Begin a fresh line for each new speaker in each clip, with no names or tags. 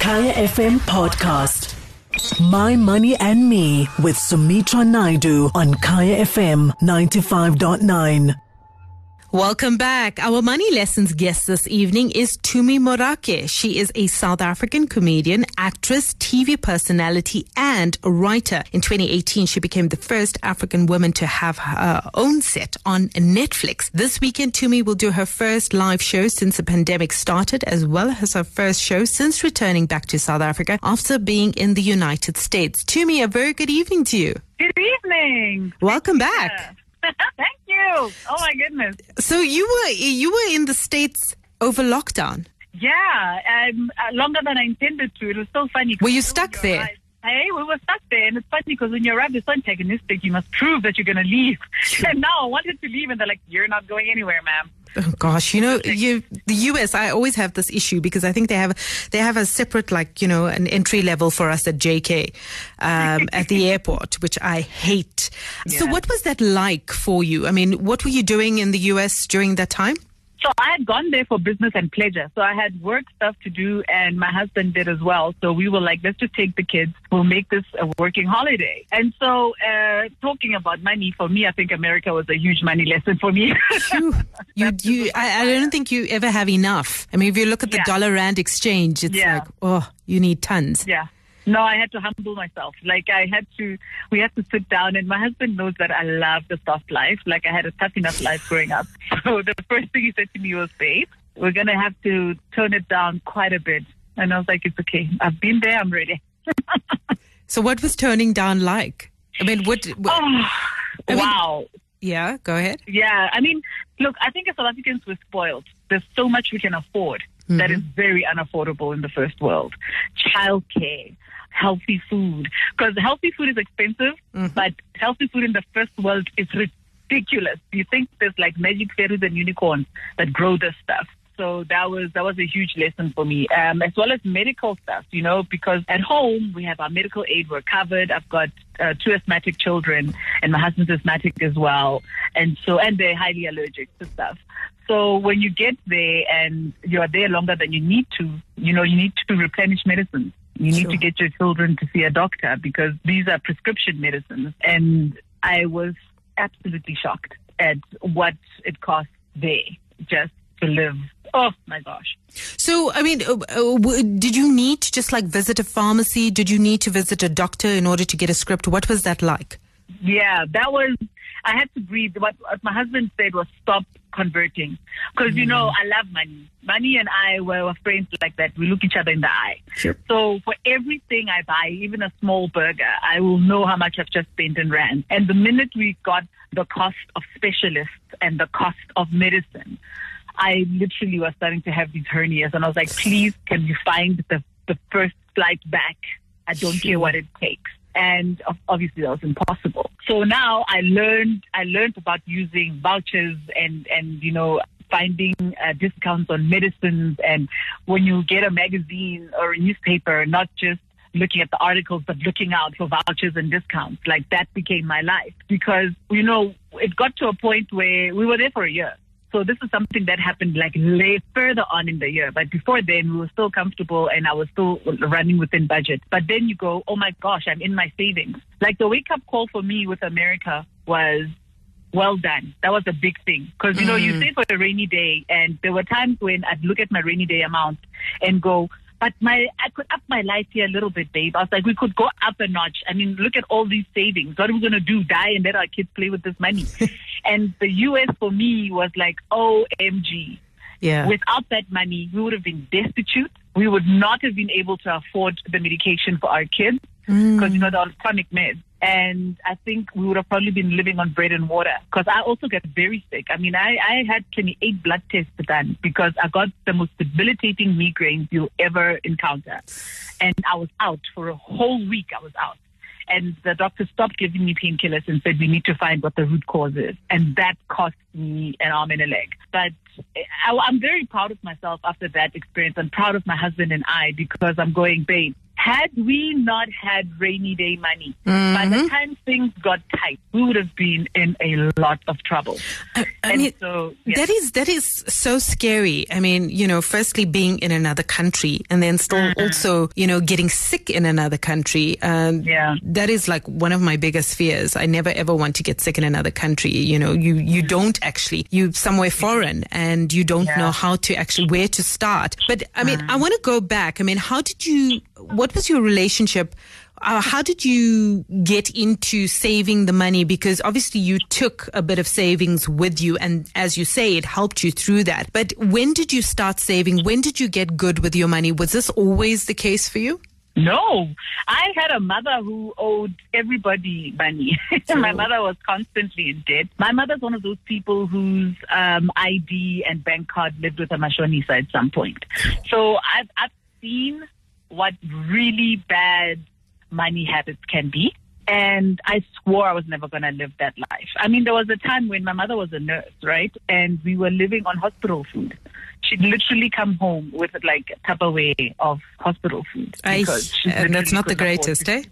Kaya FM podcast. My Money and Me with Sumitra Naidu on Kaya FM 95.9.
Welcome back. Our money lessons guest this evening is Tumi Morake. She is a South African comedian, actress, TV personality, and writer. In 2018, she became the first African woman to have her own set on Netflix. This weekend, Tumi will do her first live show since the pandemic started, as well as her first show since returning back to South Africa after being in the United States. Tumi, a very good evening to you.
Good evening.
Welcome back.
Thank you. Oh my goodness.
So you were you were in the states over lockdown.
Yeah, um, uh, longer than I intended to. It was so funny.
Were you stuck there?
Hey, we were stuck there, and it's funny because when you arrive, it's so antagonistic. You must prove that you're going to leave. and now I wanted to leave, and they're like, "You're not going anywhere, ma'am."
Oh gosh, you know, you the US. I always have this issue because I think they have they have a separate like you know an entry level for us at JK um, at the airport, which I hate. So, what was that like for you? I mean, what were you doing in the US during that time?
So I had gone there for business and pleasure. So I had work stuff to do, and my husband did as well. So we were like, let's just take the kids. We'll make this a working holiday. And so, uh, talking about money for me, I think America was a huge money lesson for me.
You, you, I, I don't think you ever have enough. I mean, if you look at the
Yeah.
dollar rand exchange, it's
Yeah.
like, oh, you need tons.
Yeah. No, I had to humble myself. Like I had to, we had to sit down and my husband knows that I love the soft life. Like I had a tough enough life growing up. So the first thing he said to me was, babe, we're going to have to tone it down quite a bit. And I was like, it's okay. I've been there. I'm ready.
So, what was turning down like? I mean, what? what
Oh,
I mean-
wow.
yeah, go ahead.
Yeah, I mean, look, I think as South Africans, we're spoiled. There's so much we can afford that mm-hmm. is very unaffordable in the first world. Childcare, healthy food. Because healthy food is expensive, mm-hmm. but healthy food in the first world is ridiculous. You think there's like magic fairies and unicorns that grow this stuff. So that was that was a huge lesson for me, um, as well as medical stuff. You know, because at home we have our medical aid, we're covered. I've got uh, two asthmatic children, and my husband's asthmatic as well, and so and they're highly allergic to stuff. So when you get there and you're there longer than you need to, you know, you need to replenish medicines. You need
Sure.
to get your children to see a doctor because these are prescription medicines. And I was absolutely shocked at what it costs there just to live. Oh my gosh.
So, I mean, uh, uh, did you need to just like visit a pharmacy? Did you need to visit a doctor in order to get a script? What was that like?
Yeah, that was. I had to breathe. What, what my husband said was stop converting, because you know I love money. Money and I were friends like that. We look each other in the eye.
Sure.
So for everything I buy, even a small burger, I will know how much I've just spent in rand. And the minute we got the cost of specialists and the cost of medicine, I literally was starting to have these hernias, and I was like, please, can you find the the first flight back? I don't care what it takes. And obviously that was impossible. So now I learned, I learned about using vouchers and, and, you know, finding uh, discounts on medicines. And when you get a magazine or a newspaper, not just looking at the articles, but looking out for vouchers and discounts. Like that became my life because, you know, it got to a point where we were there for a year. So this is something that happened like late, further on in the year. But before then, we were still comfortable and I was still running within budget. But then you go, oh my gosh, I'm in my savings. Like the wake up call for me with America was, well done. That was a big thing. Because, you know, you mm. save for a rainy day. And there were times when I'd look at my rainy day amount and go, but my, I could up my life here a little bit, babe. I was like, we could go up a notch. I mean, look at all these savings. What are we going to do? Die and let our kids play with this money? and the U.S. for me was like, OMG.
Yeah.
Without that money, we would have been destitute. We would not have been able to afford the medication for our kids mm. because, you know, they're on chronic meds. And I think we would have probably been living on bread and water because I also get very sick. I mean, I, I had 28 blood tests done because I got the most debilitating migraines you'll ever encounter. And I was out for a whole week. I was out. And the doctor stopped giving me painkillers and said, we need to find what the root cause is. And that cost me an arm and a leg. But I, I'm very proud of myself after that experience. I'm proud of my husband and I because I'm going, babe, had we not had rainy day money, by the time things got tight, we would have been in a lot of trouble.
I, I
And
mean,
so, yeah.
that is that is so scary. I mean, you know, firstly being in another country and then still
Mm-hmm.
also, you know, getting sick in another country. Um,
Yeah.
that is like one of my biggest fears. I never ever want to get sick in another country. You know, you you don't actually you somewhere foreign and you don't
Yeah.
know how to actually where to start. But I mean, I want to go back. I mean, how did you? What was your relationship? Uh, how did you get into saving the money? Because obviously you took a bit of savings with you, and as you say, it helped you through that. But when did you start saving? When did you get good with your money? Was this always the case for you?
No, I had a mother who owed everybody money. My mother was constantly in debt. My mother's one of those people whose um, ID and bank card lived with a Mashonisa at some point. So I've, I've seen what really bad money habits can be. And I swore I was never going to live that life. I mean, there was a time when my mother was a nurse, right? And we were living on hospital food. She'd literally come home with like a Tupperware of hospital food. She
and that's not the greatest, eh?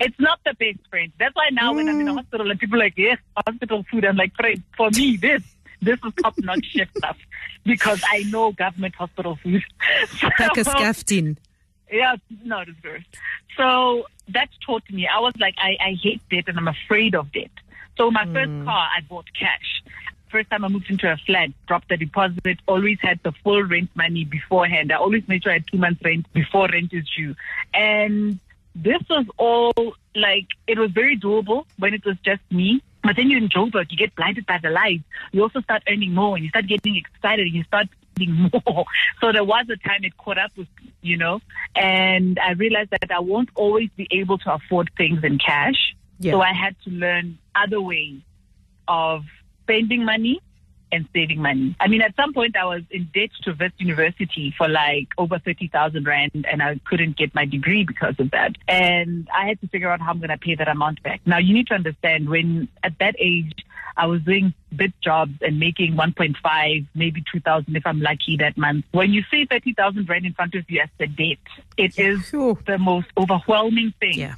It's not the best, friend. That's why now when I'm in a hospital and people are like, yes, hospital food, I'm like, friend, for me, this, this is top notch chef stuff because I know government hospital food.
Like a scaftin.
Yeah, no, it's good. So that's taught me. I was like, I, I hate debt and I'm afraid of debt. So my first hmm. car, I bought cash. First time I moved into a flat, dropped the deposit, always had the full rent money beforehand. I always made sure I had two months rent before rent is due. And this was all like, it was very doable when it was just me. But then you're in Joburg, you get blinded by the lights. You also start earning more and you start getting excited and you start spending more. So there was a time it caught up with, you know, and I realized that I won't always be able to afford things in cash.
Yeah.
So I had to learn other ways of spending money and saving money. I mean, at some point I was in debt to Wits University for like over 30,000 Rand and I couldn't get my degree because of that. And I had to figure out how I'm going to pay that amount back. Now you need to understand when at that age, I was doing bit jobs and making 1.5, maybe 2,000 if I'm lucky that month. When you see 30,000 Rand in front of you as the debt, it is
Sure.
the most overwhelming thing
Yeah.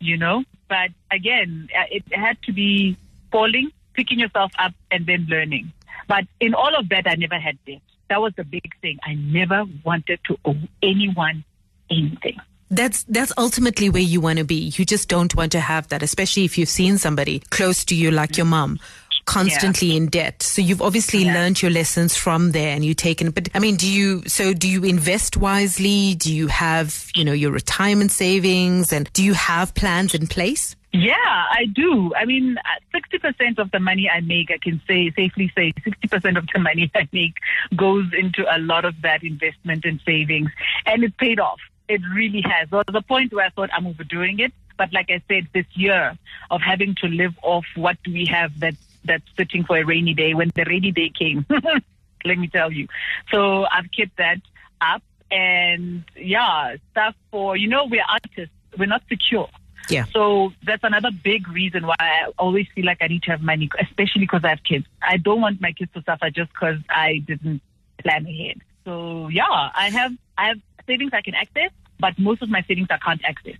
you know. But again, uh, it had to be falling, picking yourself up, and then learning. But in all of that, I never had debt. That was the big thing. I never wanted to owe anyone anything.
That's that's ultimately where you want to be. You just don't want to have that, especially if you've seen somebody close to you, like your mom, constantly in debt. So you've obviously
Yeah.
learned your lessons from there, and you've taken. But I mean, do you? So do you invest wisely? Do you have you know your retirement savings, and do you have plans in place?
Yeah, I do. I mean, uh, sixty percent of the money I make, I can say safely say, sixty percent of the money I make goes into a lot of that investment and savings, and it's paid off. It really has. There was a point where I thought I'm overdoing it, but like I said, this year of having to live off what we have that that's sitting for a rainy day. When the rainy day came, let me tell you. So I've kept that up, and yeah, stuff for you know we're artists, we're not secure.
Yeah.
So that's another big reason why I always feel like I need to have money, especially because I have kids. I don't want my kids to suffer just because I didn't plan ahead. So yeah, I have I have savings I can access, but most of my savings I can't access,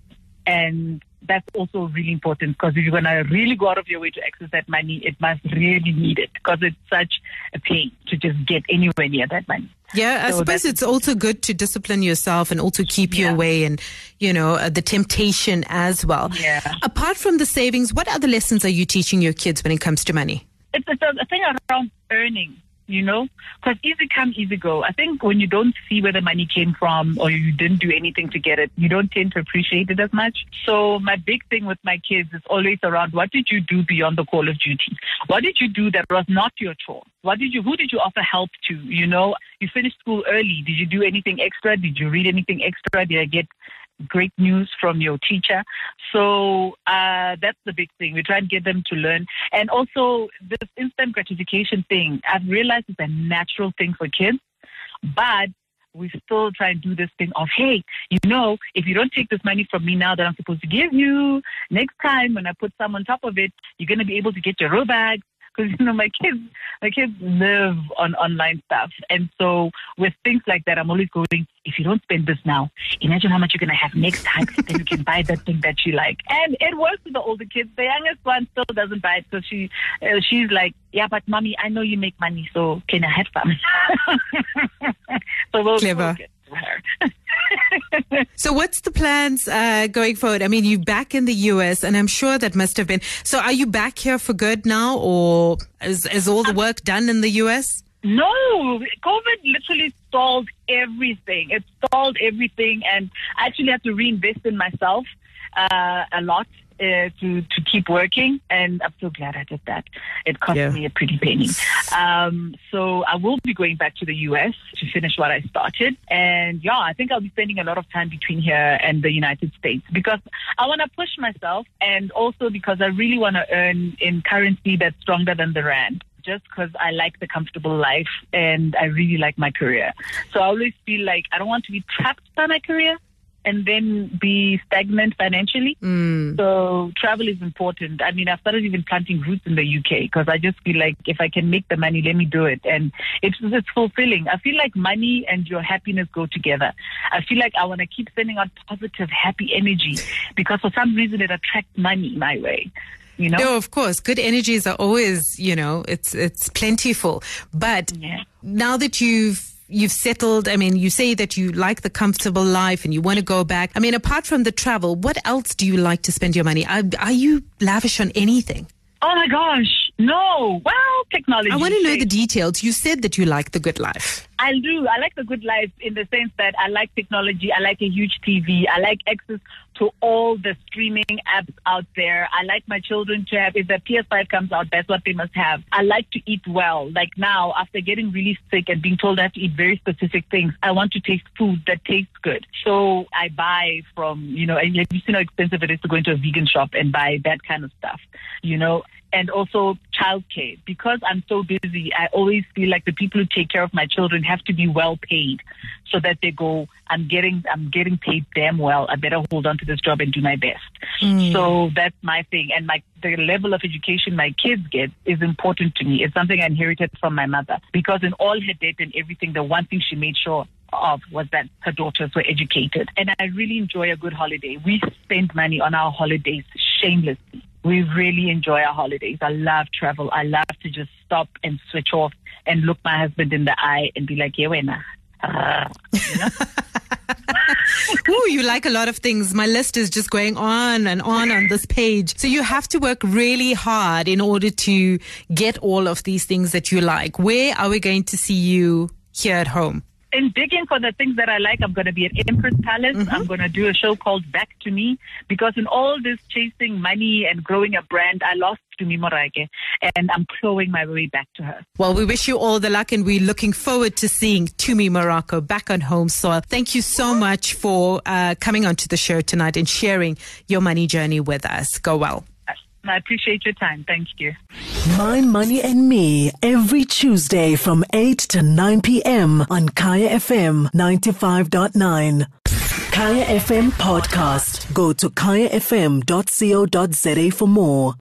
and that's also really important because if you're gonna really go out of your way to access that money, it must really need it because it's such a pain to just get anywhere near that money.
Yeah, I
So
suppose it's also good to discipline yourself and also keep you away and, you know, uh, the temptation as well.
Yeah.
Apart from the savings, what other lessons are you teaching your kids when it comes to money?
it's, it's a, a thing around earning, you know, because easy come, easy go. I think when you don't see where the money came from or you didn't do anything to get it, you don't tend to appreciate it as much. So my big thing with my kids is always around what did you do beyond the call of duty? What did you do that was not your chore? What did you, who did you offer help to? You know, you finished school early. Did you do anything extra? Did you read anything extra? Did I get great news from your teacher. So uh, that's the big thing. We try and get them to learn. And also, this instant gratification thing, I've realized it's a natural thing for kids, but we still try and do this thing of, hey, you know, if you don't take this money from me now that I'm supposed to give you, next time when I put some on top of it, you're going to be able to get your Robux. Because you know my kids, my kids live on online stuff, and so with things like that, I'm always going. If you don't spend this now, imagine how much you're gonna have next time. then you can buy that thing that you like, and it works with the older kids. The youngest one still doesn't buy it because she, uh, she's like, yeah, but mommy, I know you make money, so can I have some? so we'll,
Clever.
we'll to her.
So what's the plans uh, going forward? I mean, you're back in the US, and I'm sure that must have been. So are you back here for good now, or is, is all the work done in the US?
No, COVID literally stalled everything. It stalled everything, and I actually had to reinvest in myself uh, a lot uh, to to keep working. And I'm so glad I did that. It cost
Yeah.
me a pretty penny. Um, so I will be going back to the US to finish what I started. And yeah, I think I'll be spending a lot of time between here and the United States because I want to push myself, and also because I really want to earn in currency that's stronger than the rand just because I like the comfortable life and I really like my career. So I always feel like I don't want to be trapped by my career and then be stagnant financially. Mm. So travel is important. I mean, I've started even planting roots in the UK because I just feel like if I can make the money, let me do it. And it's, it's fulfilling. I feel like money and your happiness go together. I feel like I want to keep sending out positive, happy energy because for some reason it attracts money my way. You know?
No, of course. Good energies are always, you know, it's it's plentiful. But
Yeah.
now that you've you've settled, I mean, you say that you like the comfortable life and you want to go back. I mean, apart from the travel, what else do you like to spend your money? Are, are you lavish on anything?
Oh my gosh, no. Well, technology.
I want to know the details. You said that you like the good life.
I do. I like the good life in the sense that I like technology. I like a huge TV. I like access to all the streaming apps out there. I like my children to have, if the PS5 comes out, that's what they must have. I like to eat well. Like now, after getting really sick and being told I have to eat very specific things, I want to taste food that tastes good. So I buy from, you know, and you see how expensive it is to go into a vegan shop and buy that kind of stuff, you know and also childcare. Because I'm so busy, I always feel like the people who take care of my children have to be well paid so that they go, I'm getting I'm getting paid damn well. I better hold on to this job and do my best. Mm. So that's my thing. And my the level of education my kids get is important to me. It's something I inherited from my mother. Because in all her debt and everything, the one thing she made sure of was that her daughters were educated. And I really enjoy a good holiday. We spend money on our holidays shamelessly. We really enjoy our holidays. I love travel. I love to just stop and switch off and look my husband in the eye and be like, yeah, wena. Ah, you know?
Ooh, you like a lot of things. My list is just going on and on on this page. So you have to work really hard in order to get all of these things that you like. Where are we going to see you here at home?
In digging for the things that I like, I'm going to be at Emperors Palace. I'm going to do a show called Back to Me because in all this chasing money and growing a brand, I lost Tumi Morake and I'm clawing my way back to her.
Well, we wish you all the luck and we're looking forward to seeing Tumi Morake back on home soil. Thank you so much for uh, coming onto the show tonight and sharing your money journey with us. Go well.
I appreciate your time. Thank you.
My Money and Me every Tuesday from 8 to 9 p.m. on Kaya FM 95.9. Kaya FM podcast. Go to kayafm.co.za for more.